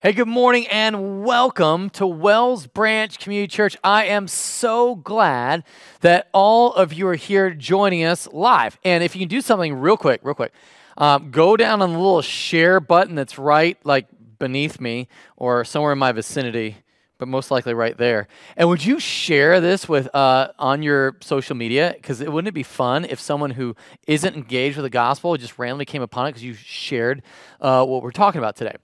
Hey, good morning and welcome to Wells Branch Community Church. I am so glad that all of you are here joining us live. And if you can do something real quick, real quick, um, go down on the little share button that's right like beneath me or somewhere in my vicinity, but most likely right there. And would you share this with uh, on your social media? Because it wouldn't it be fun if someone who isn't engaged with the gospel just randomly came upon it because you shared uh, what we're talking about today.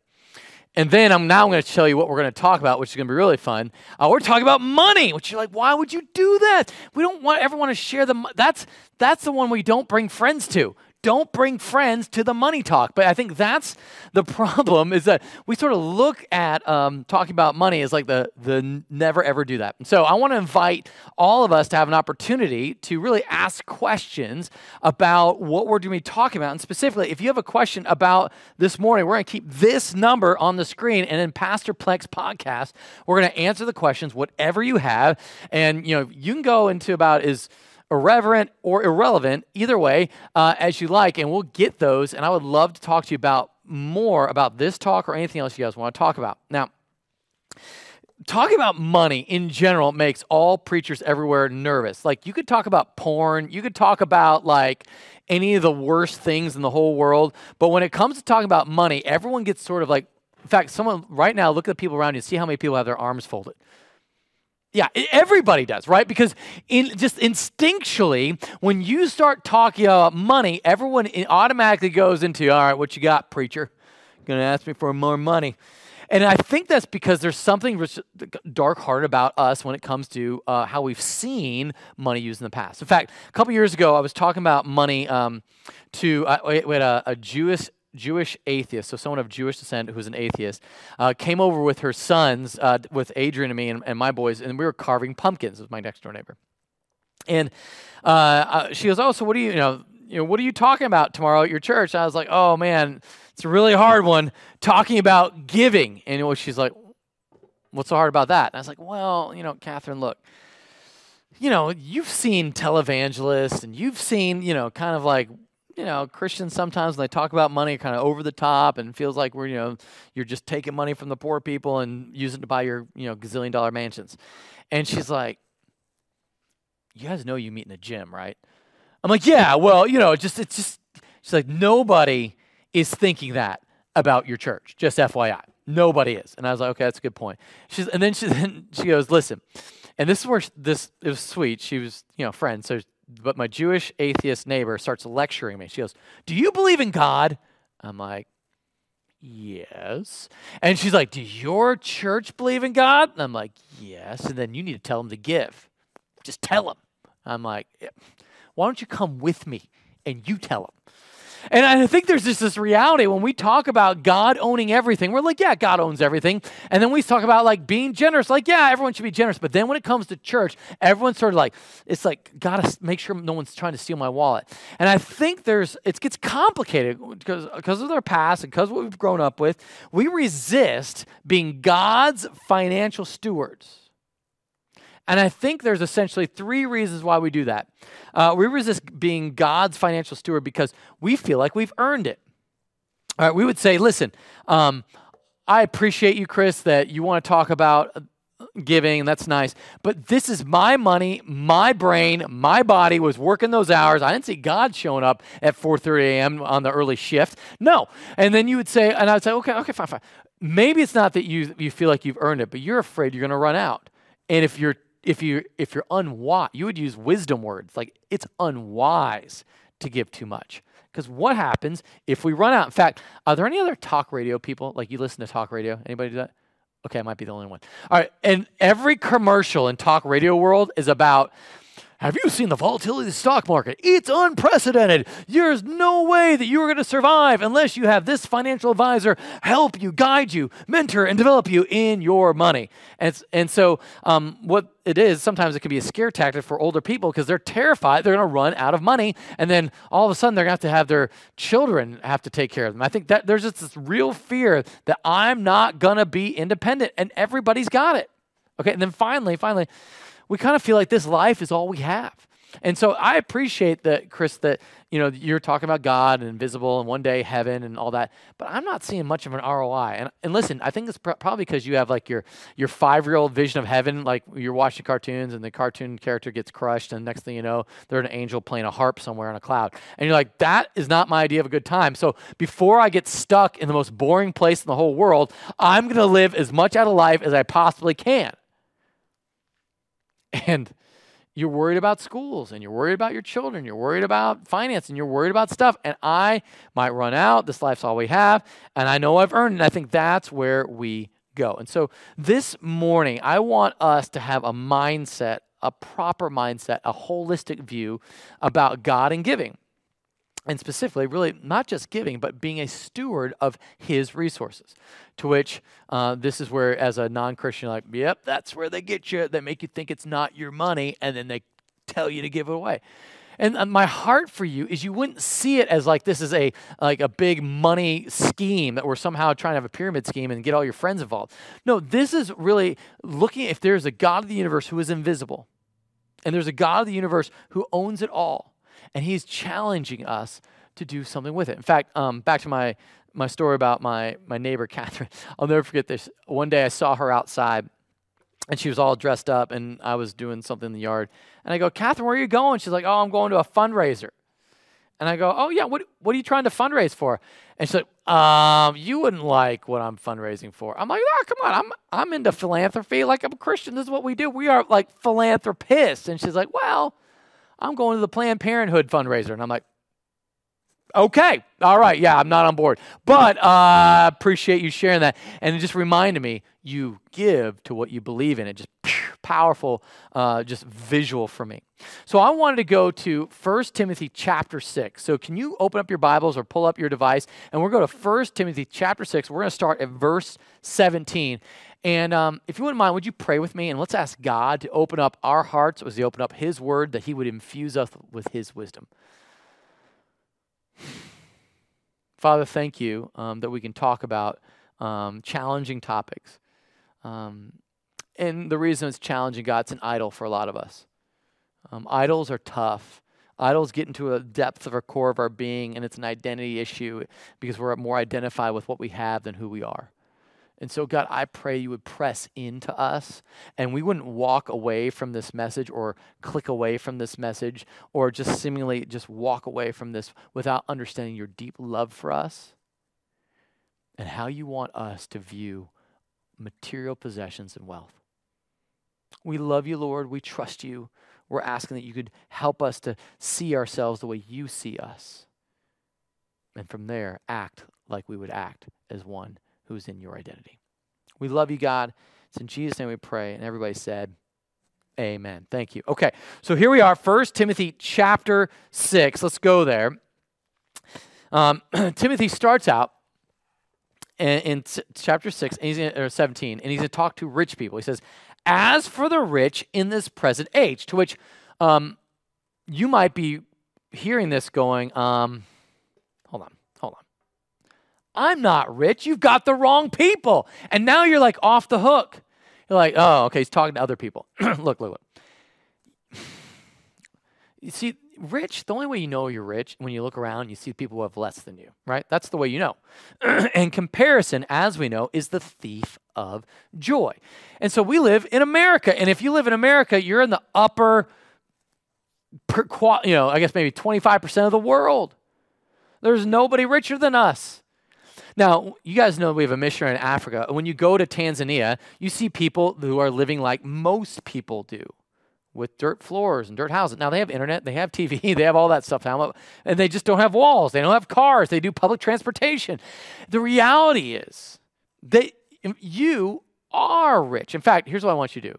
And then I'm now going to tell you what we're going to talk about, which is going to be really fun. Uh, we're talking about money, which you're like, why would you do that? We don't want everyone to share the. That's that's the one we don't bring friends to don't bring friends to the money talk. But I think that's the problem is that we sort of look at um, talking about money as like the, the never ever do that. And so I want to invite all of us to have an opportunity to really ask questions about what we're going to be talking about. And specifically, if you have a question about this morning, we're going to keep this number on the screen. And in Pastor Plex podcast, we're going to answer the questions, whatever you have. And, you know, you can go into about is irreverent or irrelevant, either way, uh, as you like, and we'll get those. And I would love to talk to you about more about this talk or anything else you guys want to talk about. Now, talking about money in general makes all preachers everywhere nervous. Like, you could talk about porn, you could talk about like any of the worst things in the whole world, but when it comes to talking about money, everyone gets sort of like, in fact, someone right now, look at the people around you, see how many people have their arms folded. Yeah, everybody does, right? Because in just instinctually, when you start talking about money, everyone automatically goes into, all right, what you got, preacher? Going to ask me for more money. And I think that's because there's something dark hearted about us when it comes to uh, how we've seen money used in the past. In fact, a couple years ago, I was talking about money um, to uh, we had a, a Jewish Jewish atheist, so someone of Jewish descent who's an atheist, uh, came over with her sons, uh, with Adrian and me and, and, my boys, and we were carving pumpkins with my next door neighbor. And uh, uh, she goes, "Oh, so what do you, you know, you know, what are you talking about tomorrow at your church?" And I was like, "Oh man, it's a really hard one, talking about giving." And she's like, "What's so hard about that?" And I was like, "Well, you know, Catherine, look." You know, you've seen televangelists and you've seen, you know, kind of like you know, Christians sometimes when they talk about money kind of over the top and feels like we're, you know, you're just taking money from the poor people and using it to buy your, you know, gazillion dollar mansions. And she's like, You guys know you meet in the gym, right? I'm like, Yeah, well, you know, just it's just she's like, nobody is thinking that about your church, just FYI. Nobody is. And I was like, okay, that's a good point. She's and then she then she goes, listen, and this is where this it was sweet. She was, you know, friends. So but my Jewish atheist neighbor starts lecturing me. She goes, Do you believe in God? I'm like, Yes. And she's like, Does your church believe in God? And I'm like, Yes. And then you need to tell them to give. Just tell them. I'm like, Why don't you come with me and you tell them? And I think there's just this reality when we talk about God owning everything, we're like, yeah, God owns everything. And then we talk about like being generous, like, yeah, everyone should be generous. But then when it comes to church, everyone's sort of like, it's like, gotta make sure no one's trying to steal my wallet. And I think there's, it gets complicated because, because of their past and because what we've grown up with. We resist being God's financial stewards. And I think there's essentially three reasons why we do that. Uh, we resist being God's financial steward because we feel like we've earned it. All right, we would say, listen, um, I appreciate you, Chris, that you want to talk about giving, that's nice. But this is my money, my brain, my body was working those hours. I didn't see God showing up at 4:30 a.m. on the early shift. No. And then you would say, and I would say, okay, okay, fine, fine. Maybe it's not that you you feel like you've earned it, but you're afraid you're going to run out. And if you're if you if you're unwise, you would use wisdom words like it's unwise to give too much. Because what happens if we run out? In fact, are there any other talk radio people? Like you listen to talk radio? Anybody do that? Okay, I might be the only one. All right, and every commercial in talk radio world is about have you seen the volatility of the stock market? It's unprecedented. There's no way that you're going to survive unless you have this financial advisor help you, guide you, mentor, and develop you in your money. And, and so, um, what it is, sometimes it can be a scare tactic for older people because they're terrified they're going to run out of money. And then all of a sudden, they're going to have to have their children have to take care of them. I think that there's just this real fear that I'm not going to be independent, and everybody's got it. Okay, and then finally, finally, we kind of feel like this life is all we have. And so I appreciate that, Chris, that you know you're talking about God and invisible and one day heaven and all that, but I'm not seeing much of an ROI. And, and listen, I think it's pr- probably because you have like your your five year old vision of heaven, like you're watching cartoons and the cartoon character gets crushed, and next thing you know, they're an angel playing a harp somewhere on a cloud, and you're like, that is not my idea of a good time. So before I get stuck in the most boring place in the whole world, I'm to live as much out of life as I possibly can. And you're worried about schools and you're worried about your children, you're worried about finance and you're worried about stuff. And I might run out. This life's all we have. And I know I've earned. And I think that's where we go. And so this morning, I want us to have a mindset, a proper mindset, a holistic view about God and giving and specifically, really not just giving, but being a steward of His resources. To which uh, this is where, as a non Christian, like, yep, that's where they get you. They make you think it's not your money, and then they tell you to give it away. And uh, my heart for you is you wouldn't see it as like this is a like a big money scheme that we're somehow trying to have a pyramid scheme and get all your friends involved. No, this is really looking if there's a God of the universe who is invisible, and there's a God of the universe who owns it all and he's challenging us to do something with it. In fact, um, back to my my story about my my neighbor Catherine. I'll never forget this. One day I saw her outside, and she was all dressed up, and I was doing something in the yard. And I go, Catherine, where are you going? She's like, Oh, I'm going to a fundraiser. And I go, Oh yeah, what what are you trying to fundraise for? And she's like, Um, you wouldn't like what I'm fundraising for. I'm like, Oh, come on, I'm I'm into philanthropy. Like I'm a Christian. This is what we do. We are like philanthropists. And she's like, Well I'm going to the Planned Parenthood fundraiser. And I'm like, okay, all right, yeah, I'm not on board. But I uh, appreciate you sharing that. And it just reminded me, you give to what you believe in. It just powerful, uh, just visual for me. So I wanted to go to 1 Timothy chapter 6. So can you open up your Bibles or pull up your device? And we're going to 1 Timothy chapter 6. We're going to start at verse 17. And um, if you wouldn't mind, would you pray with me? And let's ask God to open up our hearts as He open up His word, that He would infuse us with His wisdom. Father, thank you um, that we can talk about um, challenging topics. Um, and the reason it's challenging, God, it's an idol for a lot of us. Um, idols are tough. Idols get into a depth of our core of our being, and it's an identity issue because we're more identified with what we have than who we are. And so, God, I pray you would press into us and we wouldn't walk away from this message or click away from this message or just seemingly just walk away from this without understanding your deep love for us and how you want us to view material possessions and wealth. We love you, Lord. We trust you. We're asking that you could help us to see ourselves the way you see us. And from there, act like we would act as one who's in your identity. We love you, God. It's in Jesus' name we pray. And everybody said, Amen. Thank you. Okay, so here we are, First Timothy chapter 6. Let's go there. Um, Timothy starts out in, in chapter 6, and he's in, or 17, and he's going to talk to rich people. He says, As for the rich in this present age, to which um, you might be hearing this going, um. I'm not rich. You've got the wrong people. And now you're like off the hook. You're like, oh, okay, he's talking to other people. look, look, look. You see, rich, the only way you know you're rich when you look around, you see people who have less than you, right? That's the way you know. and comparison, as we know, is the thief of joy. And so we live in America. And if you live in America, you're in the upper, you know, I guess maybe 25% of the world. There's nobody richer than us. Now, you guys know we have a mission in Africa. When you go to Tanzania, you see people who are living like most people do with dirt floors and dirt houses. Now, they have internet, they have TV, they have all that stuff now, and they just don't have walls. They don't have cars, they do public transportation. The reality is that you are rich. In fact, here's what I want you to do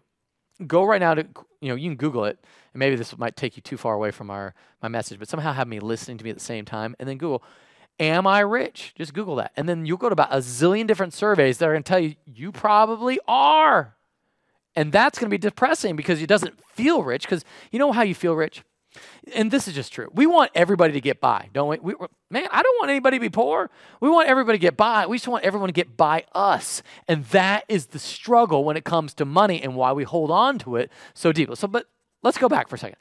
go right now to you know you can google it and maybe this might take you too far away from our my message but somehow have me listening to me at the same time and then google Am I rich? Just Google that. And then you'll go to about a zillion different surveys that are going to tell you, you probably are. And that's going to be depressing because it doesn't feel rich. Because you know how you feel rich? And this is just true. We want everybody to get by, don't we? we? Man, I don't want anybody to be poor. We want everybody to get by. We just want everyone to get by us. And that is the struggle when it comes to money and why we hold on to it so deeply. So, but let's go back for a second.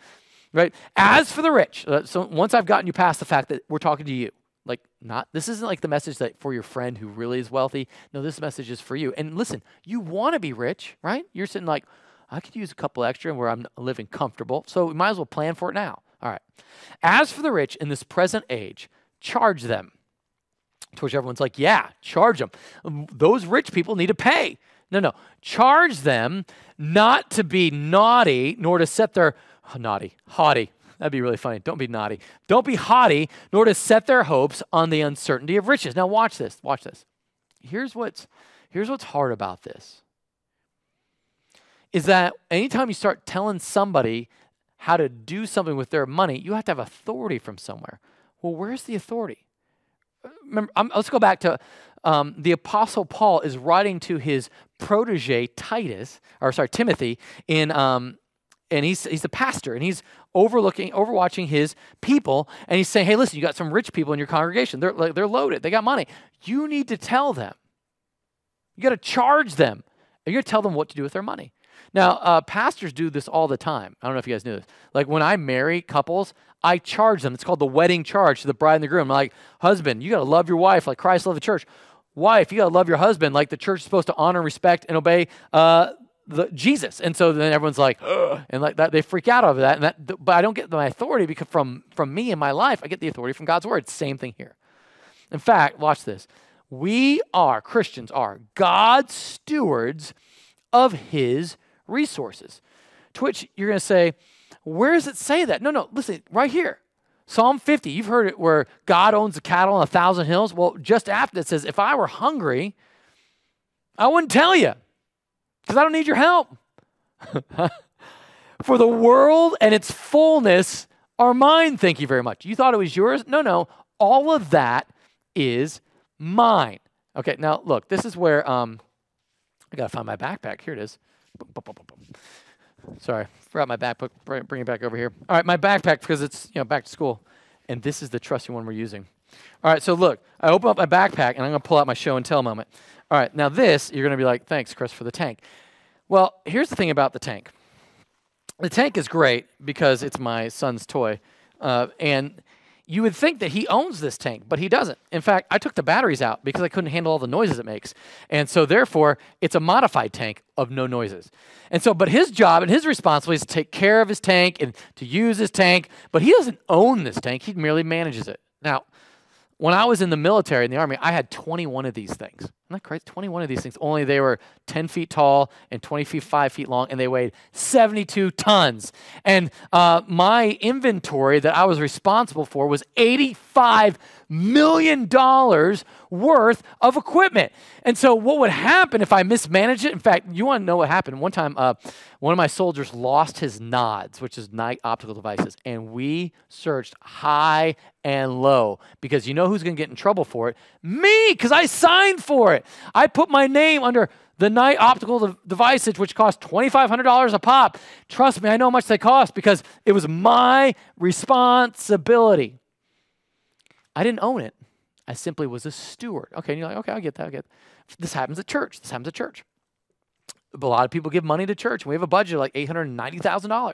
right? As for the rich, uh, so once I've gotten you past the fact that we're talking to you, like not this isn't like the message that for your friend who really is wealthy. No, this message is for you. And listen, you want to be rich, right? You're sitting like, I could use a couple extra where I'm living comfortable. So we might as well plan for it now. All right. As for the rich in this present age, charge them. To which everyone's like, yeah, charge them. Um, those rich people need to pay. No, no. Charge them not to be naughty, nor to set their oh, naughty, haughty. That'd be really funny. Don't be naughty. Don't be haughty, nor to set their hopes on the uncertainty of riches. Now watch this. Watch this. Here's what's here's what's hard about this. Is that anytime you start telling somebody how to do something with their money, you have to have authority from somewhere. Well, where's the authority? Remember, um, let's go back to um, the Apostle Paul is writing to his protege Titus, or sorry, Timothy, in um, and he's he's the pastor, and he's overlooking, overwatching his people, and he's saying, "Hey, listen, you got some rich people in your congregation. They're they're loaded. They got money. You need to tell them. You got to charge them. And you're going to tell them what to do with their money." Now, uh, pastors do this all the time. I don't know if you guys knew this. Like when I marry couples, I charge them. It's called the wedding charge to the bride and the groom. I'm like, husband, you got to love your wife like Christ loved the church. Wife, you got to love your husband like the church is supposed to honor, respect, and obey uh, the, Jesus. And so then everyone's like, Ugh, and like that, they freak out over that. And that, but I don't get my authority because from from me in my life, I get the authority from God's word. Same thing here. In fact, watch this. We are Christians are God's stewards of His resources. To which you're going to say, where does it say that? No, no. Listen, right here. Psalm 50, you've heard it where God owns the cattle on a thousand hills. Well, just after it says, if I were hungry, I wouldn't tell you because I don't need your help. For the world and its fullness are mine. Thank you very much. You thought it was yours? No, no. All of that is mine. Okay, now look, this is where um, I gotta find my backpack. Here it is. Sorry, forgot my backpack. Bring it back over here. All right, my backpack because it's you know back to school, and this is the trusty one we're using. All right, so look, I open up my backpack and I'm gonna pull out my show and tell moment. All right, now this, you're going to be like, thanks, Chris, for the tank. Well, here's the thing about the tank the tank is great because it's my son's toy. Uh, and you would think that he owns this tank, but he doesn't. In fact, I took the batteries out because I couldn't handle all the noises it makes. And so, therefore, it's a modified tank of no noises. And so, but his job and his responsibility is to take care of his tank and to use his tank, but he doesn't own this tank, he merely manages it. Now, when I was in the military, in the army, I had 21 of these things. Isn't that crazy? 21 of these things. Only they were 10 feet tall and 20 feet, 5 feet long, and they weighed 72 tons. And uh, my inventory that I was responsible for was 85 million dollars worth of equipment. And so, what would happen if I mismanaged it? In fact, you want to know what happened? One time, uh, one of my soldiers lost his nods, which is night optical devices, and we searched high and low because you know who's going to get in trouble for it? Me, because I signed for it. I put my name under the night optical devices, which cost $2,500 a pop. Trust me, I know how much they cost because it was my responsibility. I didn't own it. I simply was a steward. Okay, and you're like, okay, I get that. I get that. This happens at church. This happens at church. A lot of people give money to church. And We have a budget of like $890,000.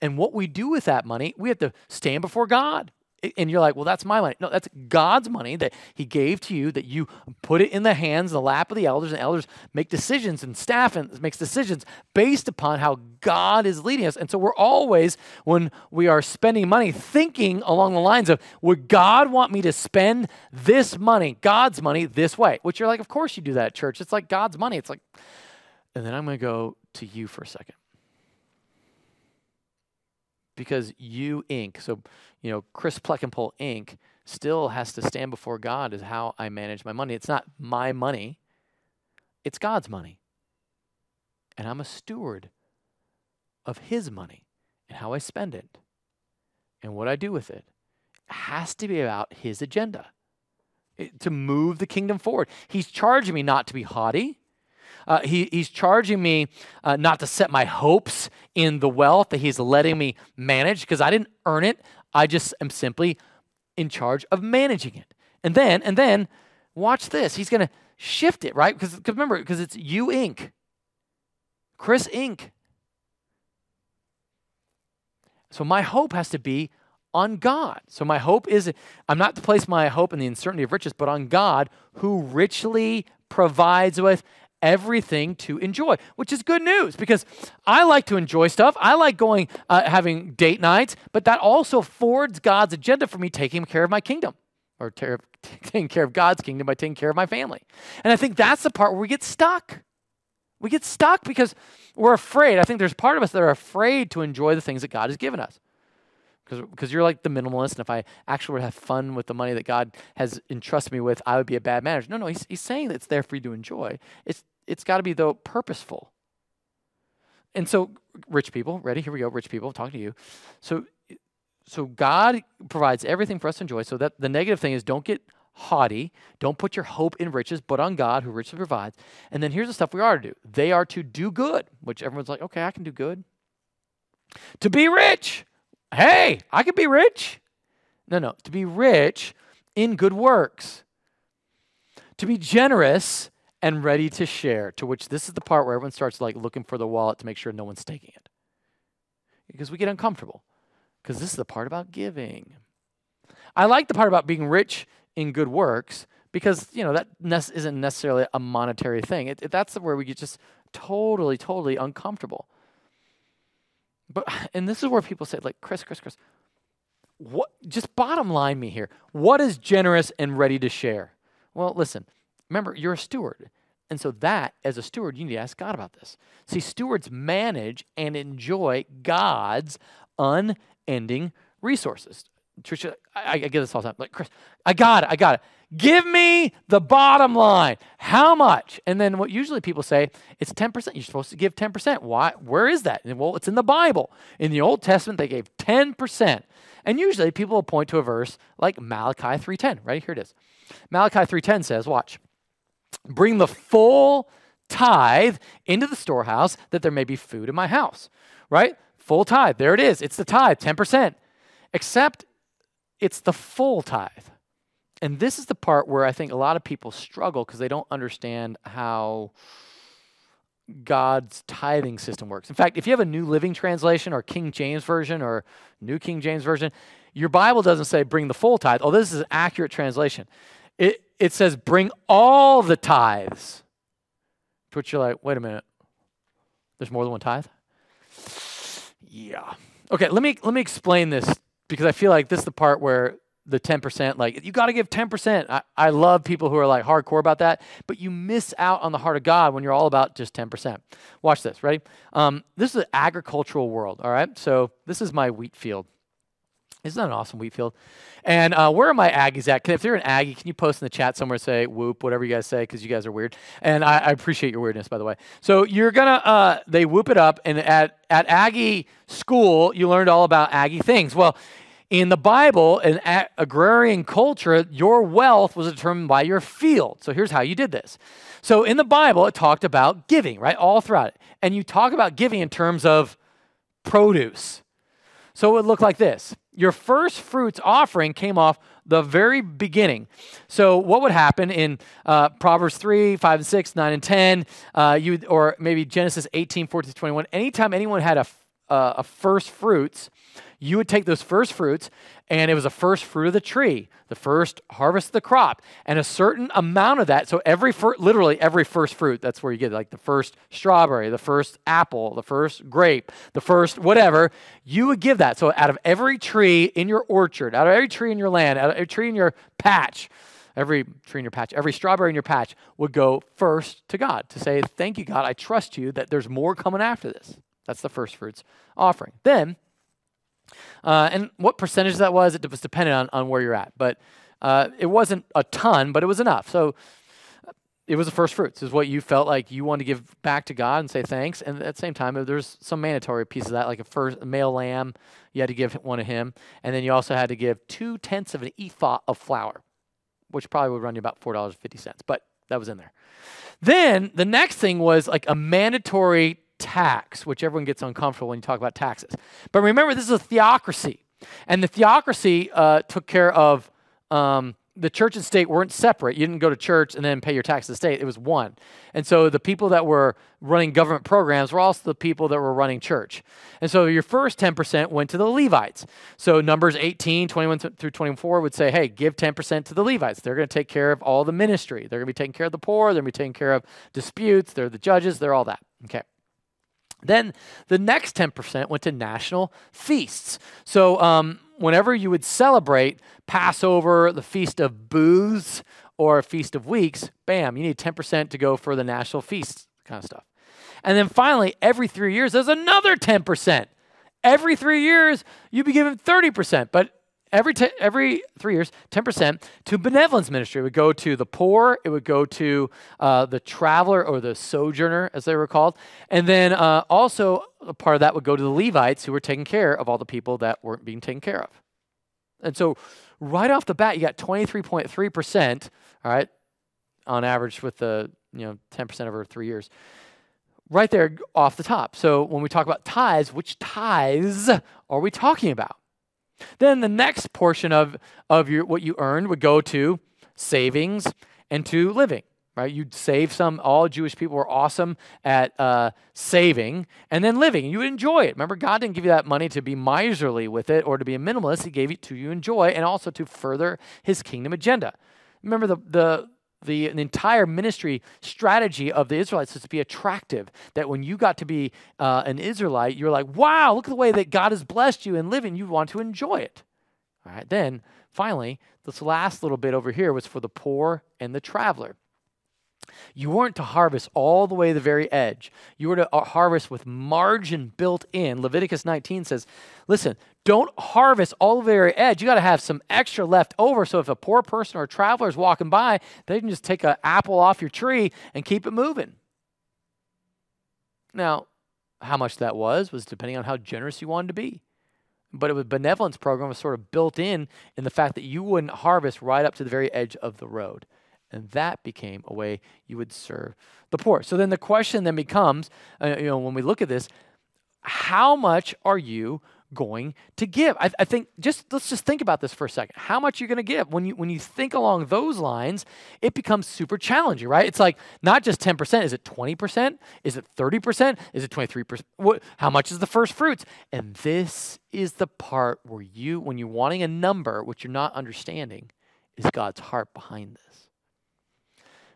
And what we do with that money, we have to stand before God and you're like, well, that's my money. No, that's God's money that He gave to you, that you put it in the hands, the lap of the elders, and elders make decisions, and staff and makes decisions based upon how God is leading us. And so we're always, when we are spending money, thinking along the lines of, would God want me to spend this money, God's money, this way? Which you're like, of course you do that at church. It's like God's money. It's like, and then I'm going to go to you for a second because you Inc. So, you know, Chris Plekenpol Inc. still has to stand before God as how I manage my money. It's not my money, it's God's money. And I'm a steward of His money and how I spend it and what I do with it. it has to be about His agenda it, to move the kingdom forward. He's charging me not to be haughty. Uh, he, he's charging me uh, not to set my hopes in the wealth that he's letting me manage because I didn't earn it. I just am simply in charge of managing it. And then, and then, watch this. He's going to shift it, right? Because remember, because it's you Inc. Chris Inc. So my hope has to be on God. So my hope is I'm not to place my hope in the uncertainty of riches, but on God who richly provides with everything to enjoy, which is good news because I like to enjoy stuff. I like going, uh, having date nights, but that also forwards God's agenda for me taking care of my kingdom or ter- taking care of God's kingdom by taking care of my family. And I think that's the part where we get stuck. We get stuck because we're afraid. I think there's part of us that are afraid to enjoy the things that God has given us because you're like the minimalist, and if I actually would have fun with the money that God has entrusted me with, I would be a bad manager. No, no, he's, he's saying that it's there for you to enjoy. It's it's got to be though purposeful. And so, rich people, ready? Here we go, rich people, talking to you. So, so God provides everything for us to enjoy. So that the negative thing is don't get haughty. Don't put your hope in riches, but on God who richly provides. And then here's the stuff we are to do. They are to do good, which everyone's like, okay, I can do good. To be rich Hey, I could be rich. No, no, to be rich in good works, to be generous and ready to share, to which this is the part where everyone starts like looking for the wallet to make sure no one's taking it. Because we get uncomfortable. Because this is the part about giving. I like the part about being rich in good works because, you know, that ne- isn't necessarily a monetary thing. It, it, that's where we get just totally, totally uncomfortable. But and this is where people say, like, Chris, Chris, Chris, what just bottom line me here. What is generous and ready to share? Well, listen, remember, you're a steward. And so that, as a steward, you need to ask God about this. See, stewards manage and enjoy God's unending resources. Trisha, I, I, get this all the time. Like, Chris, I got it. I got it. Give me the bottom line. How much? And then what usually people say, it's 10%. You're supposed to give 10%. Why? Where is that? And well, it's in the Bible. In the Old Testament, they gave 10%. And usually people will point to a verse like Malachi 3:10. Right? Here it is. Malachi 3:10 says, watch. Bring the full tithe into the storehouse that there may be food in my house. Right? Full tithe. There it is. It's the tithe, 10%. Except it's the full tithe. And this is the part where I think a lot of people struggle because they don't understand how God's tithing system works. In fact, if you have a New Living Translation or King James Version or New King James Version, your Bible doesn't say bring the full tithe. Oh, this is an accurate translation. It, it says bring all the tithes. To which you're like, wait a minute, there's more than one tithe? Yeah. Okay, let me let me explain this because I feel like this is the part where the 10%, like, you got to give 10%. I, I love people who are like hardcore about that, but you miss out on the heart of God when you're all about just 10%. Watch this, ready? Um, this is an agricultural world, all right? So this is my wheat field. Isn't that an awesome wheat field? And uh, where are my Aggies at? If you're an Aggie, can you post in the chat somewhere, say whoop, whatever you guys say, because you guys are weird. And I, I, appreciate your weirdness, by the way. So you're gonna, uh, they whoop it up, and at at Aggie school, you learned all about Aggie things. Well, in the Bible, in agrarian culture, your wealth was determined by your field. So here's how you did this. So in the Bible, it talked about giving, right? All throughout it. And you talk about giving in terms of produce. So it would look like this Your first fruits offering came off the very beginning. So what would happen in uh, Proverbs 3, 5, and 6, 9, and 10, uh, you, or maybe Genesis 18, 14, 21, anytime anyone had a, uh, a first fruits, you would take those first fruits, and it was a first fruit of the tree, the first harvest of the crop, and a certain amount of that. So every fir- literally every first fruit, that's where you get like the first strawberry, the first apple, the first grape, the first whatever. You would give that. So out of every tree in your orchard, out of every tree in your land, out of every tree in your patch, every tree in your patch, every strawberry in your patch would go first to God to say, Thank you, God. I trust you that there's more coming after this. That's the first fruits offering. Then uh, and what percentage that was, it was dependent on, on where you're at. But uh, it wasn't a ton, but it was enough. So uh, it was the first fruits, is what you felt like you wanted to give back to God and say thanks. And at the same time, there's some mandatory pieces of that, like a first a male lamb, you had to give one to him. And then you also had to give two tenths of an ephah of flour, which probably would run you about $4.50. But that was in there. Then the next thing was like a mandatory tax, which everyone gets uncomfortable when you talk about taxes. But remember, this is a theocracy. And the theocracy uh, took care of um, the church and state weren't separate. You didn't go to church and then pay your tax to the state. It was one. And so the people that were running government programs were also the people that were running church. And so your first 10% went to the Levites. So Numbers 18, 21 through 24 would say, hey, give 10% to the Levites. They're going to take care of all the ministry. They're going to be taking care of the poor. They're going to be taking care of disputes. They're the judges. They're all that. Okay. Then the next 10% went to national feasts. So um, whenever you would celebrate Passover, the Feast of Booths, or a Feast of Weeks, bam, you need 10% to go for the national feasts kind of stuff. And then finally, every three years, there's another 10%. Every three years, you'd be given 30%. But every, t- every three years, 10% to benevolence ministry. It would go to the poor, it would go to uh, the traveler or the sojourner, as they were called. And then uh, also, a part of that would go to the Levites who were taking care of all the people that weren't being taken care of. And so, right off the bat, you got 23.3%, all right, on average with the you know 10% over three years right there off the top so when we talk about tithes which tithes are we talking about then the next portion of, of your, what you earned would go to savings and to living. Right, you'd save some. All Jewish people were awesome at uh, saving and then living. You would enjoy it. Remember, God didn't give you that money to be miserly with it or to be a minimalist. He gave it to you to enjoy and also to further His kingdom agenda. Remember, the the the, the, entire ministry strategy of the Israelites was to be attractive. That when you got to be uh, an Israelite, you're like, wow, look at the way that God has blessed you and living. You want to enjoy it. All right. Then finally, this last little bit over here was for the poor and the traveler. You weren't to harvest all the way to the very edge. You were to uh, harvest with margin built in. Leviticus 19 says, listen, don't harvest all the very edge. You got to have some extra left over. So if a poor person or a traveler is walking by, they can just take an apple off your tree and keep it moving. Now, how much that was was depending on how generous you wanted to be. But it was benevolence program was sort of built in in the fact that you wouldn't harvest right up to the very edge of the road. And that became a way you would serve the poor. So then the question then becomes, uh, you know, when we look at this, how much are you going to give? I, I, think just let's just think about this for a second. How much you're going to give? When you when you think along those lines, it becomes super challenging, right? It's like not just 10%. Is it 20%? Is it 30%? Is it 23%? What, how much is the first fruits? And this is the part where you, when you're wanting a number, which you're not understanding, is God's heart behind this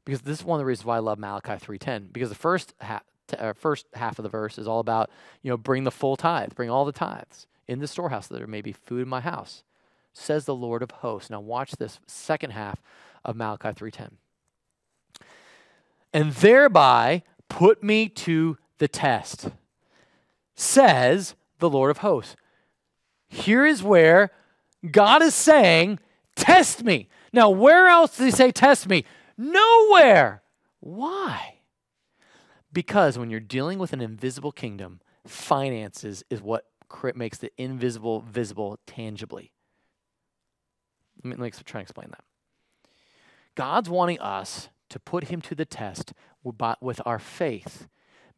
because this is one of the reasons why I love Malachi 3:10 because the first half, uh, first half of the verse is all about you know bring the full tithe, bring all the tithes in the storehouse that there may be food in my house, says the Lord of hosts. Now watch this second half of Malachi 3:10. And thereby put me to the test, says the Lord of hosts. Here is where God is saying, Test me. Now, where else does he say, Test me? Nowhere. Why? Because when you're dealing with an invisible kingdom, finances is what makes the invisible visible tangibly. Let me, try and explain that. God's wanting us to put him to the test with our faith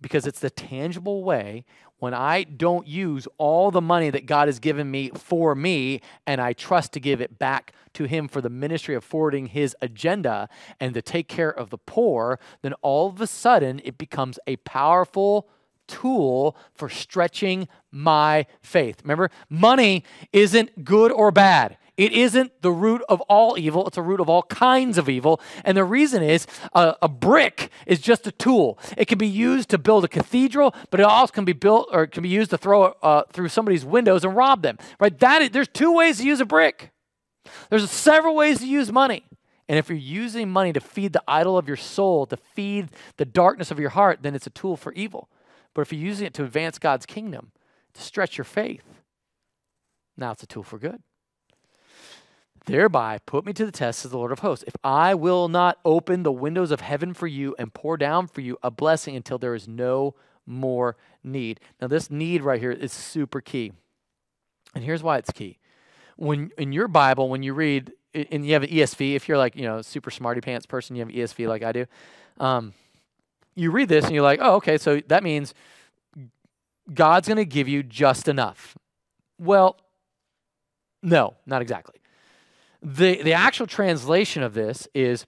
because it's the tangible way when I don't use all the money that God has given me for me and I trust to give it back to Him for the ministry of forwarding His agenda and to take care of the poor, then all of a sudden it becomes a powerful tool for stretching my faith. Remember, money isn't good or bad. It isn't the root of all evil, it's a root of all kinds of evil. And the reason is uh, a brick is just a tool. It can be used to build a cathedral, but it also can be built or can be used to throw uh, through somebody's windows and rob them. Right? That is, there's two ways to use a brick. There's several ways to use money. And if you're using money to feed the idol of your soul, to feed the darkness of your heart, then it's a tool for evil. But if you're using it to advance God's kingdom, to stretch your faith, now it's a tool for good. Thereby put me to the test, says the Lord of hosts. If I will not open the windows of heaven for you and pour down for you a blessing until there is no more need. Now, this need right here is super key. And here's why it's key. When in your Bible, when you read, and you have an ESV, if you're like, you know, super smarty pants person, you have an ESV like I do, um, you read this and you're like, oh, okay, so that means God's going to give you just enough. Well, no, not exactly The, the actual translation of this is,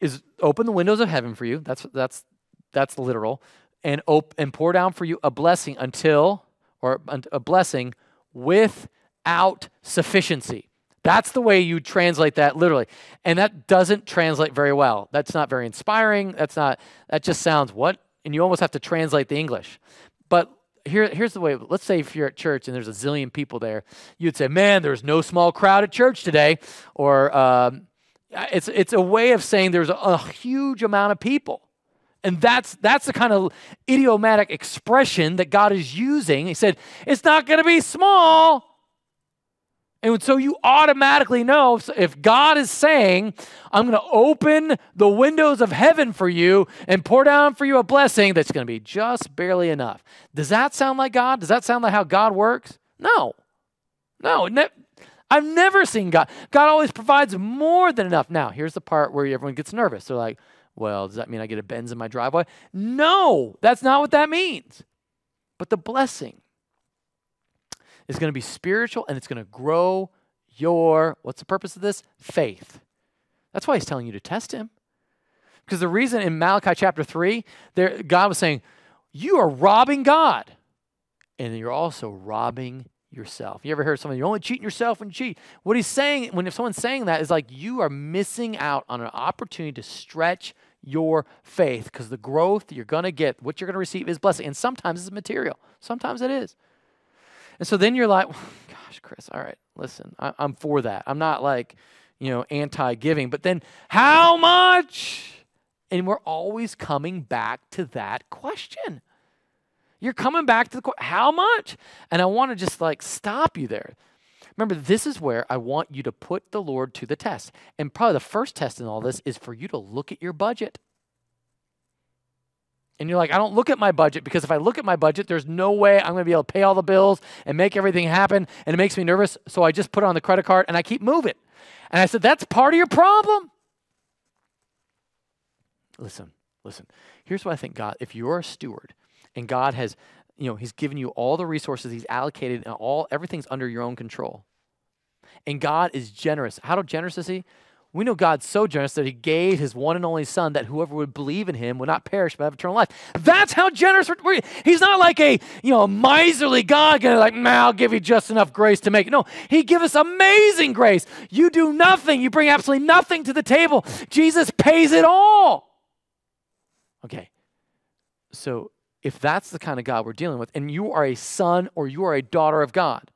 is open the windows of heaven for you. That's, that's, that's literal. And, op- and pour down for you a blessing until, or a blessing without sufficiency. That's the way you translate that literally. And that doesn't translate very well. That's not very inspiring. That's not, that just sounds what? And you almost have to translate the English. But here, here's the way let's say if you're at church and there's a zillion people there, you'd say, man, there's no small crowd at church today. Or um, it's, it's a way of saying there's a, a huge amount of people. And that's that's the kind of idiomatic expression that God is using. He said, "It's not going to be small. And so you automatically know if God is saying, I'm going to open the windows of heaven for you and pour down for you a blessing that's going to be just barely enough. Does that sound like God? Does that sound like how God works? No. No. Ne- I've never seen God. God always provides more than enough. Now, here's the part where everyone gets nervous. They're like, well, does that mean I get a Benz in my driveway? No, that's not what that means. But the blessing, is going to be spiritual and it's going to grow your, what's the purpose of this? Faith. That's why he's telling you to test him. Because the reason in Malachi chapter 3, there, God was saying, You are robbing God. And you're also robbing yourself. You ever heard someone, you're only cheating yourself when you cheat? What he's saying, when if someone's saying that, is like you are missing out on an opportunity to stretch your faith because the growth you're going to get, what you're going to receive is blessing. And sometimes it's material, sometimes it is. And so then you're like, gosh, Chris, all right, listen, I, I'm for that. I'm not like, you know, anti giving, but then how much? And we're always coming back to that question. You're coming back to the question, how much? And I want to just like stop you there. Remember, this is where I want you to put the Lord to the test. And probably the first test in all this is for you to look at your budget. And you're like, I don't look at my budget because if I look at my budget, there's no way I'm going to be able to pay all the bills and make everything happen. And it makes me nervous. So I just put it on the credit card and I keep moving. And I said, That's part of your problem. Listen, listen. Here's what I think God, if you're a steward and God has, you know, He's given you all the resources, He's allocated, and all everything's under your own control. And God is generous. How do generous is He? We know God's so generous that he gave his one and only son that whoever would believe in him would not perish but have eternal life. That's how generous we're, he's not like a, you know, miserly God gonna like, nah, I'll give you just enough grace to make it. No, he give us amazing grace. You do nothing. You bring absolutely nothing to the table. Jesus pays it all. Okay. So if that's the kind of God we're dealing with, and you are a son or you are a daughter of God,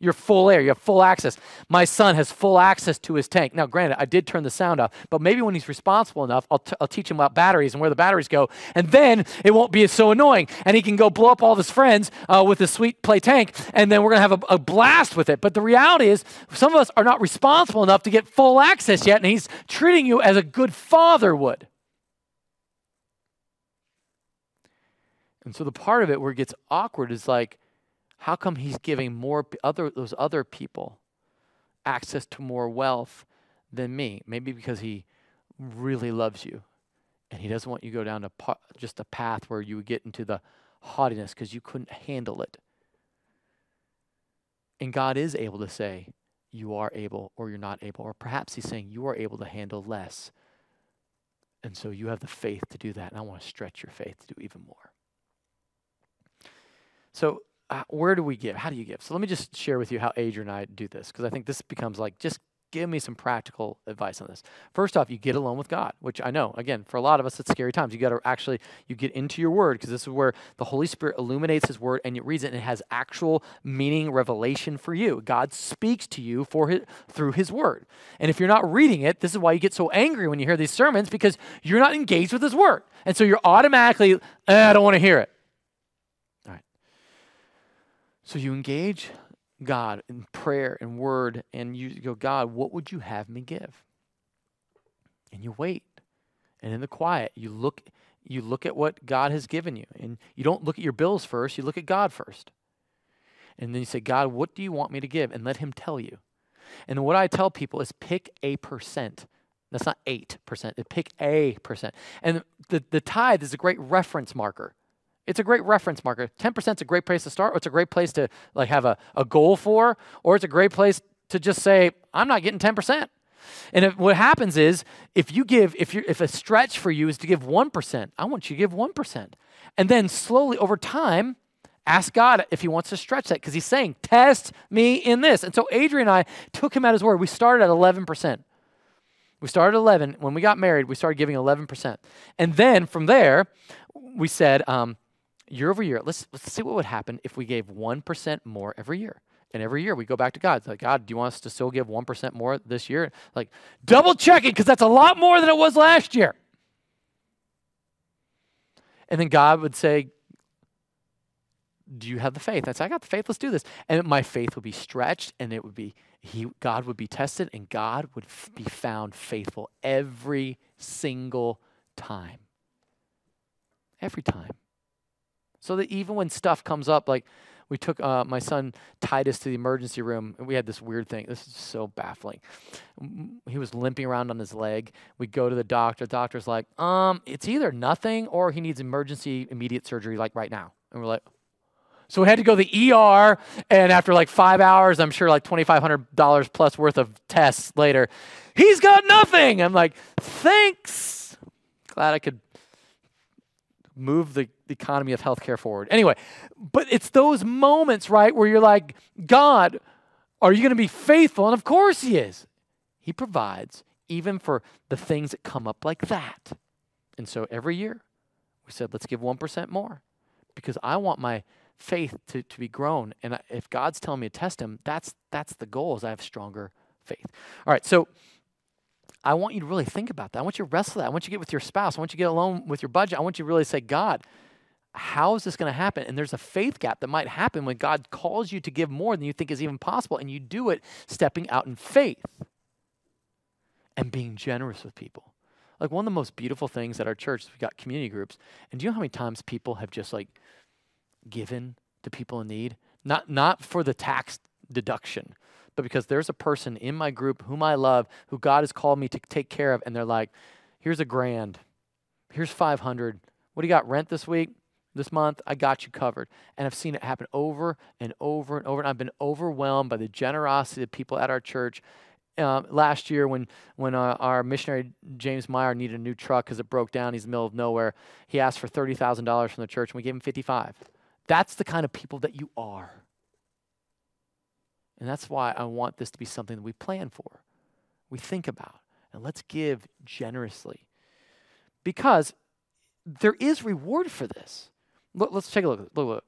you're full heir. You have full access. My son has full access to his tank. Now, granted, I did turn the sound off, but maybe when he's responsible enough, I'll, t- I'll teach him about batteries and where the batteries go, and then it won't be so annoying. And he can go blow up all his friends uh, with his sweet play tank, and then we're going to have a, a blast with it. But the reality is, some of us are not responsible enough to get full access yet, and he's treating you as a good father would. And so the part of it where it gets awkward is like, how come he's giving more other those other people access to more wealth than me? Maybe because he really loves you and he doesn't want you to go down to just a path where you would get into the haughtiness because you couldn't handle it. And God is able to say, you are able or you're not able. Or perhaps he's saying, you are able to handle less. And so you have the faith to do that. And I want to stretch your faith to do even more. So uh, where do we give? How do you give? So let me just share with you how Adrian and I do this because I think this becomes like just give me some practical advice on this. First off, you get alone with God, which I know, again, for a lot of us, it's scary times. You got to actually, you get into your word because this is where the Holy Spirit illuminates his word and you reads it and it has actual meaning, revelation for you. God speaks to you for his, through his word. And if you're not reading it, this is why you get so angry when you hear these sermons because you're not engaged with his word. And so you're automatically, eh, I don't want to hear it. So you engage God in prayer and word, and you go, God, what would you have me give? And you wait. And in the quiet, you look you look at what God has given you. And you don't look at your bills first, you look at God first. And then you say, God, what do you want me to give? And let him tell you. And what I tell people is pick a percent. That's not 8%. It pick a percent. And the, the tithe is a great reference marker. It's a great reference marker. 10% is a great place to start, or it's a great place to like have a, a goal for, or it's a great place to just say, I'm not getting 10%. And if, what happens is, if you give, if you if a stretch for you is to give 1%, I want you to give 1%. And then slowly over time, ask God if he wants to stretch that because he's saying, test me in this. And so Adrian and I took him at his word. We started at 11%. We started at 11. When we got married, we started giving 11%. And then from there, we said, um, year over year, let's, let's see what would happen if we gave 1% more every year. And every year we go back to God. It's like, God, do you want us to still give 1% more this year? Like, double check it because that's a lot more than it was last year. And then God would say, Do you have the faith? I said, I got the faith. Let's do this. And my faith would be stretched and it would be, he, God would be tested and God would f- be found faithful every single time. Every time. So that even when stuff comes up, like we took uh, my son Titus to the emergency room, and we had this weird thing. This is so baffling. He was limping around on his leg. We go to the doctor. The doctor's like, um, it's either nothing or he needs emergency immediate surgery, like right now. And we're like, so we had to go to the ER, and after like five hours, I'm sure like $2,500 plus worth of tests later, he's got nothing. I'm like, thanks. Glad I could move the, economy of healthcare forward. Anyway, but it's those moments, right, where you're like, God, are you going to be faithful? And of course He is. He provides even for the things that come up like that. And so every year, we said, let's give 1% more because I want my faith to, to be grown. And if God's telling me to test Him, that's, that's the goal is I have stronger faith. All right, so I want you to really think about that. I want you to wrestle that. I want you to get with your spouse. I want you to get alone with your budget. I want you to really say, God, how is this going to happen? And there's a faith gap that might happen when God calls you to give more than you think is even possible, and you do it stepping out in faith and being generous with people. Like one of the most beautiful things at our church is we got community groups. And do you know how many times people have just like given to people in need? Not not for the tax deduction, but because there's a person in my group whom I love, who God has called me to take care of, and they're like, here's a grand, here's 500. What do you got, rent this week? This month, I got you covered. And I've seen it happen over and over and over. And I've been overwhelmed by the generosity of people at our church. Um, last year, when when uh, our missionary James Meyer needed a new truck because it broke down, he's in the middle of nowhere. He asked for thirty thousand dollars from the church, and we gave him fifty-five. That's the kind of people that you are. And that's why I want this to be something that we plan for, we think about, and let's give generously. Because there is reward for this. Look, let's take a look. Look, look.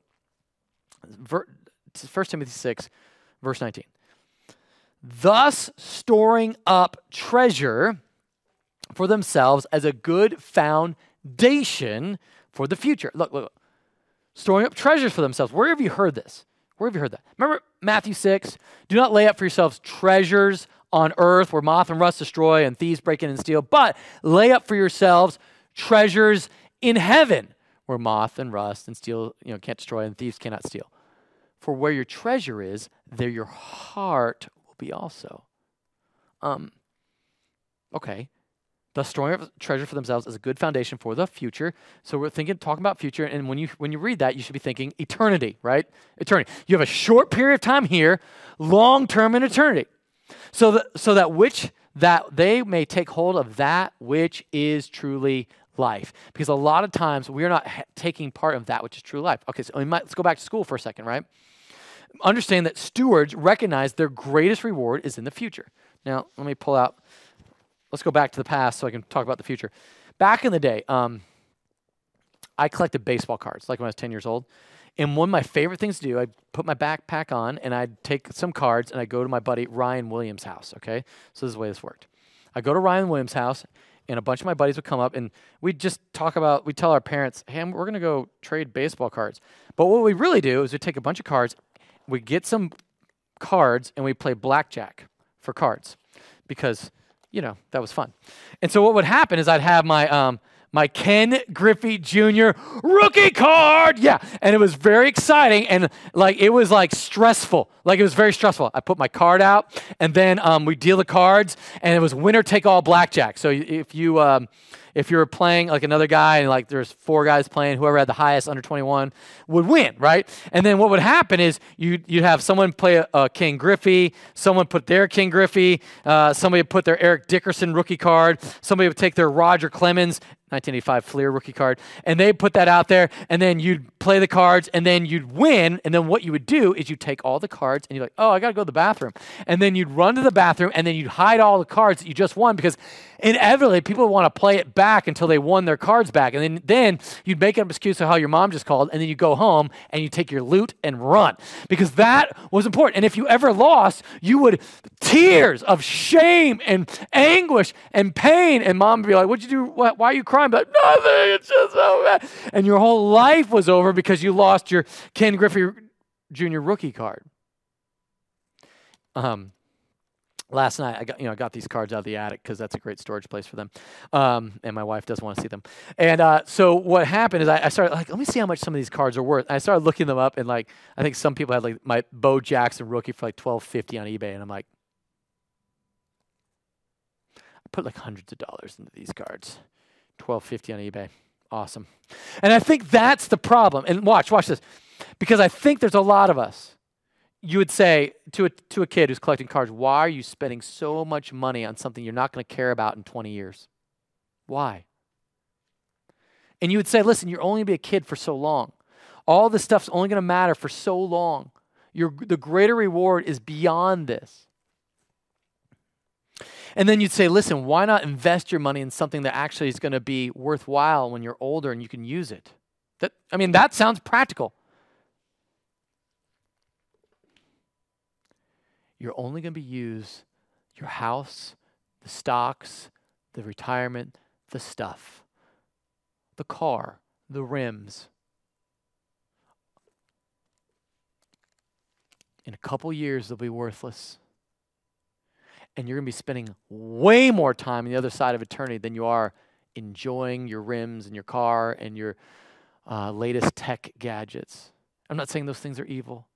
1 Timothy 6, verse 19. Thus storing up treasure for themselves as a good foundation for the future. Look, look, look. Storing up treasures for themselves. Where have you heard this? Where have you heard that? Remember Matthew 6? Do not lay up for yourselves treasures on earth where moth and rust destroy and thieves break in and steal, but lay up for yourselves treasures in heaven where moth and rust and steel you know, can't destroy and thieves cannot steal. For where your treasure is, there your heart will be also. Um, okay, thus storing up treasure for themselves is a good foundation for the future. So we're thinking, talking about future, and when you when you read that, you should be thinking eternity, right? Eternity. You have a short period of time here, long term in eternity. So that so that which that they may take hold of that which is truly life. Because a lot of times we are not ha- taking part of that which is true life. Okay, so might, let's go back to school for a second, right? Understand that stewards recognize their greatest reward is in the future. Now, let me pull out let's go back to the past so I can talk about the future. Back in the day, um, I collected baseball cards, like when I was 10 years old. And one of my favorite things to do, I'd put my backpack on and I'd take some cards and I'd go to my buddy Ryan Williams' house, okay? So this is the way this worked. I go to Ryan Williams' house and a bunch of my buddies would come up and we'd just talk about, we'd tell our parents, hey, we're going to go trade baseball cards. But what we really do is we take a bunch of cards, we get some cards, and we play blackjack for cards because you know, that was fun. And so what would happen is I'd have my um, my Ken Griffey Jr. rookie card. Yeah. And it was very exciting. And like, it was like stressful. Like, it was very stressful. I put my card out and then um, we deal the cards and it was winner take all blackjack. So if you, um, if you were playing like another guy and like there's four guys playing, whoever had the highest under 21 would win, right? And then what would happen is you you'd have someone play a, a Ken Griffey, someone put their Ken Griffey, uh, somebody would put their Eric Dickerson rookie card, somebody would take their Roger Clemens 1985 Fleer rookie card, and they put that out there, and then you'd play the cards, and then you'd win, and then what you would do is you'd take all the cards, and you're like, oh, I gotta go to the bathroom, and then you'd run to the bathroom, and then you'd hide all the cards that you just won because inevitably people want to play it back until they won their cards back, and then then you'd make an excuse of how your mom just called, and then you go home and you take your loot and run because that was important. And if you ever lost, you would tears of shame and anguish and pain, and mom would be like, "What'd you do? Why are you crying?" Crying, but nothing, it's just so bad. And your whole life was over because you lost your Ken Griffey Jr. rookie card. Um, last night I got you know I got these cards out of the attic because that's a great storage place for them, um, and my wife doesn't want to see them. And uh, so what happened is I, I, started like let me see how much some of these cards are worth. And I started looking them up, and like I think some people had like my Bo Jackson rookie for like twelve fifty on eBay, and I'm like, I put like hundreds of dollars into these cards. 1250 on eBay. Awesome. And I think that's the problem. And watch, watch this. Because I think there's a lot of us. You would say to a, to a kid who's collecting cards, why are you spending so much money on something you're not going to care about in 20 years? Why? And you would say, listen, you're only going to be a kid for so long. All this stuff's only going to matter for so long. Your, the greater reward is beyond this. And then you'd say, listen, why not invest your money in something that actually is going to be worthwhile when you're older and you can use it? That, I mean, that sounds practical. You're only going to be used your house, the stocks, the retirement, the stuff, the car, the rims. In a couple years, they'll be worthless and you're going to be spending way more time on the other side of eternity than you are enjoying your rims and your car and your uh, latest tech gadgets. I'm not saying those things are evil.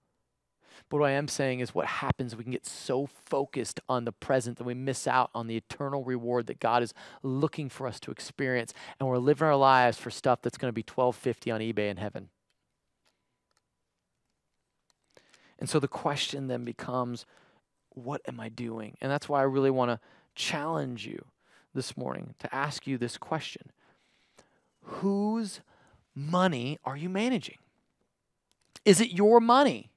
But what I am saying is what happens we can get so focused on the present that we miss out on the eternal reward that God is looking for us to experience and we're living our lives for stuff that's going to be 1250 on eBay in heaven. And so the question then becomes what am I doing? And that's why I really want to challenge you this morning to ask you this question Whose money are you managing? Is it your money?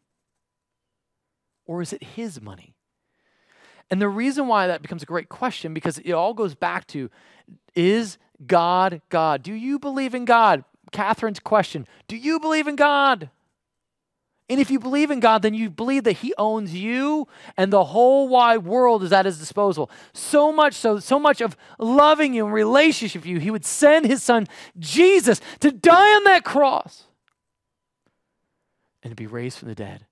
Or is it his money? And the reason why that becomes a great question because it all goes back to is God God? Do you believe in God? Catherine's question Do you believe in God? And if you believe in God, then you believe that He owns you and the whole wide world is at His disposal. So much so, so much of loving you and relationship with you, He would send His Son Jesus to die on that cross and to be raised from the dead.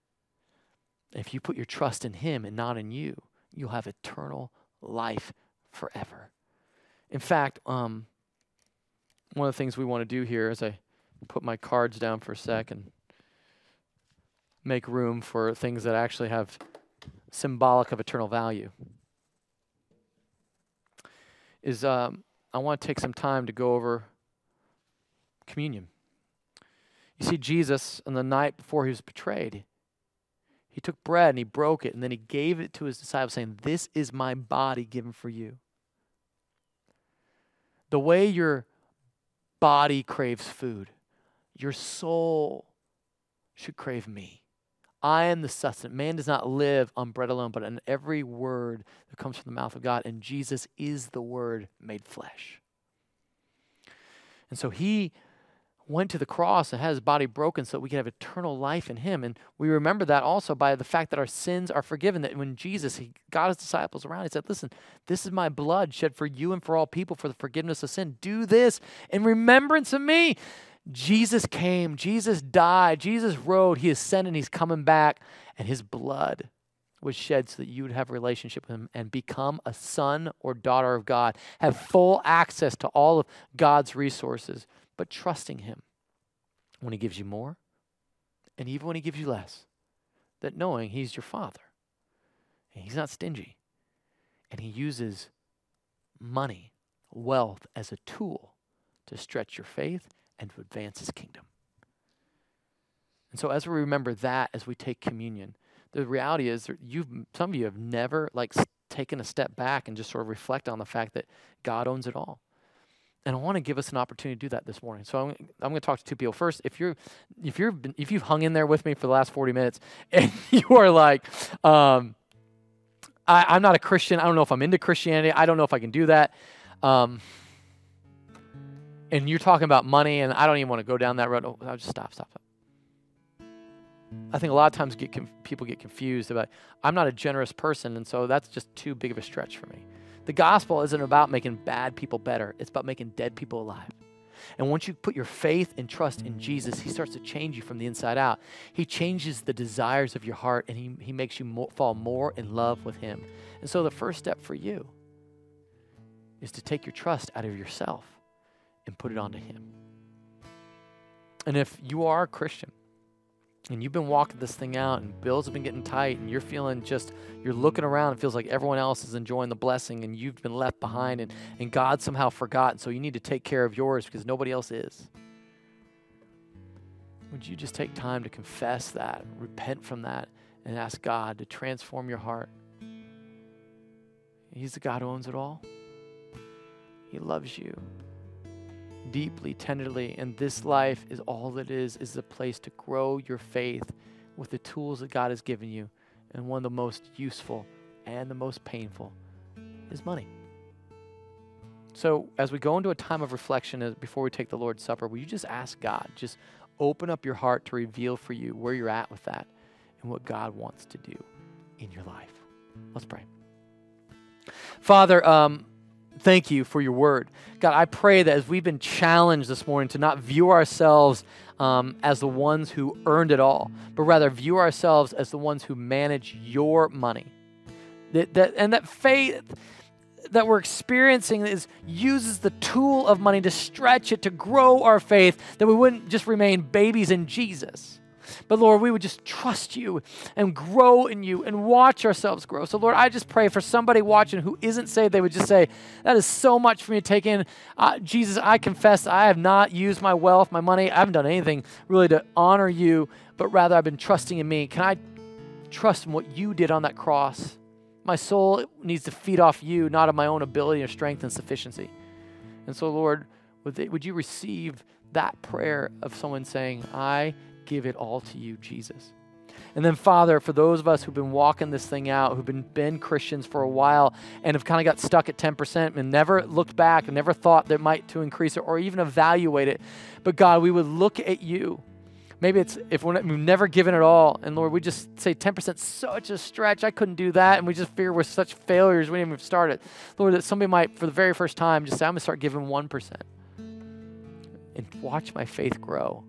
If you put your trust in Him and not in you, you'll have eternal life forever. In fact, um, one of the things we want to do here is I put my cards down for a second make room for things that actually have symbolic of eternal value is um, I want to take some time to go over communion. You see, Jesus, on the night before he was betrayed, he took bread and he broke it, and then he gave it to his disciples, saying, This is my body given for you. The way your body craves food, your soul should crave me. I am the sustenance. Man does not live on bread alone, but on every word that comes from the mouth of God. And Jesus is the word made flesh. And so he went to the cross and had his body broken so that we can have eternal life in him. And we remember that also by the fact that our sins are forgiven. That when Jesus, he got his disciples around, he said, Listen, this is my blood shed for you and for all people for the forgiveness of sin. Do this in remembrance of me. Jesus came, Jesus died, Jesus rode, he ascended, he's coming back, and his blood was shed so that you would have a relationship with him and become a son or daughter of God, have full access to all of God's resources, but trusting him when he gives you more and even when he gives you less, that knowing he's your father and he's not stingy and he uses money, wealth as a tool to stretch your faith and to advance his kingdom. And so as we remember that as we take communion, the reality is you've some of you have never like taken a step back and just sort of reflect on the fact that God owns it all. And I want to give us an opportunity to do that this morning. So I'm, I'm going to talk to two people. First, if you're if you're if you've hung in there with me for the last 40 minutes and you are like, um, I, am not a Christian. I don't know if I'm into Christianity. I don't know if I can do that. Um, and you're talking about money, and I don't even want to go down that road. Oh, I'll just stop, stop, stop. I think a lot of times get conf- people get confused about I'm not a generous person, and so that's just too big of a stretch for me. The gospel isn't about making bad people better; it's about making dead people alive. And once you put your faith and trust in Jesus, He starts to change you from the inside out. He changes the desires of your heart, and He, he makes you more, fall more in love with Him. And so the first step for you is to take your trust out of yourself and put it onto Him. And if you are a Christian, and you've been walking this thing out and bills have been getting tight and you're feeling just you're looking around it feels like everyone else is enjoying the blessing and you've been left behind and, and god somehow forgotten. so you need to take care of yours because nobody else is would you just take time to confess that repent from that and ask god to transform your heart he's the god who owns it all he loves you deeply, tenderly, and this life is all it is, is a place to grow your faith with the tools that God has given you. And one of the most useful and the most painful is money. So, as we go into a time of reflection as, before we take the Lord's Supper, will you just ask God, just open up your heart to reveal for you where you're at with that and what God wants to do in your life? Let's pray. Father, um, thank you for your word. God, I pray that as we've been challenged this morning to not view ourselves um, as the ones who earned it all, but rather view ourselves as the ones who manage your money. That, that, and that faith that we're experiencing is uses the tool of money to stretch it, to grow our faith, that we wouldn't just remain babies in Jesus but Lord, we would just trust you and grow in you and watch ourselves grow. So, Lord, I just pray for somebody watching who isn't saved, they would just say, That is so much for me to take in. Uh, Jesus, I confess I have not used my wealth, my money. I haven't done anything really to honor you, but rather I've been trusting in me. Can I trust in what you did on that cross? My soul needs to feed off you, not of my own ability or strength and sufficiency. And so, Lord, would, they, would you receive that prayer of someone saying, I give it all to you, Jesus. And then, Father, for those of us who've been walking this thing out, who've been, been Christians for a while and have kind of got stuck at 10% and never looked back and never thought there might to increase it or even evaluate it, but God, we would look at you. Maybe it's if we're, we've never given it all, and Lord, we just say 10% such a stretch. I couldn't do that, and we just fear we're such failures. We didn't even start it. Lord, that somebody might, for the very first time, just say, I'm going to start giving 1% and watch my faith grow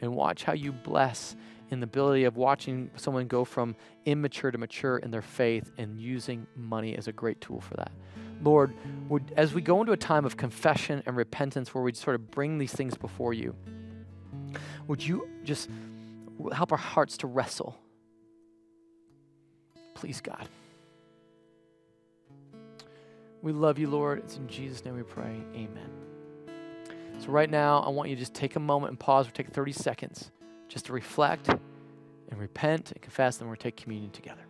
and watch how you bless in the ability of watching someone go from immature to mature in their faith and using money as a great tool for that. Lord, would, as we go into a time of confession and repentance where we sort of bring these things before you, would you just help our hearts to wrestle? Please, God. We love you, Lord. It's in Jesus' name we pray. Amen. So, right now, I want you to just take a moment and pause or take 30 seconds just to reflect and repent and confess, and we're going to take communion together.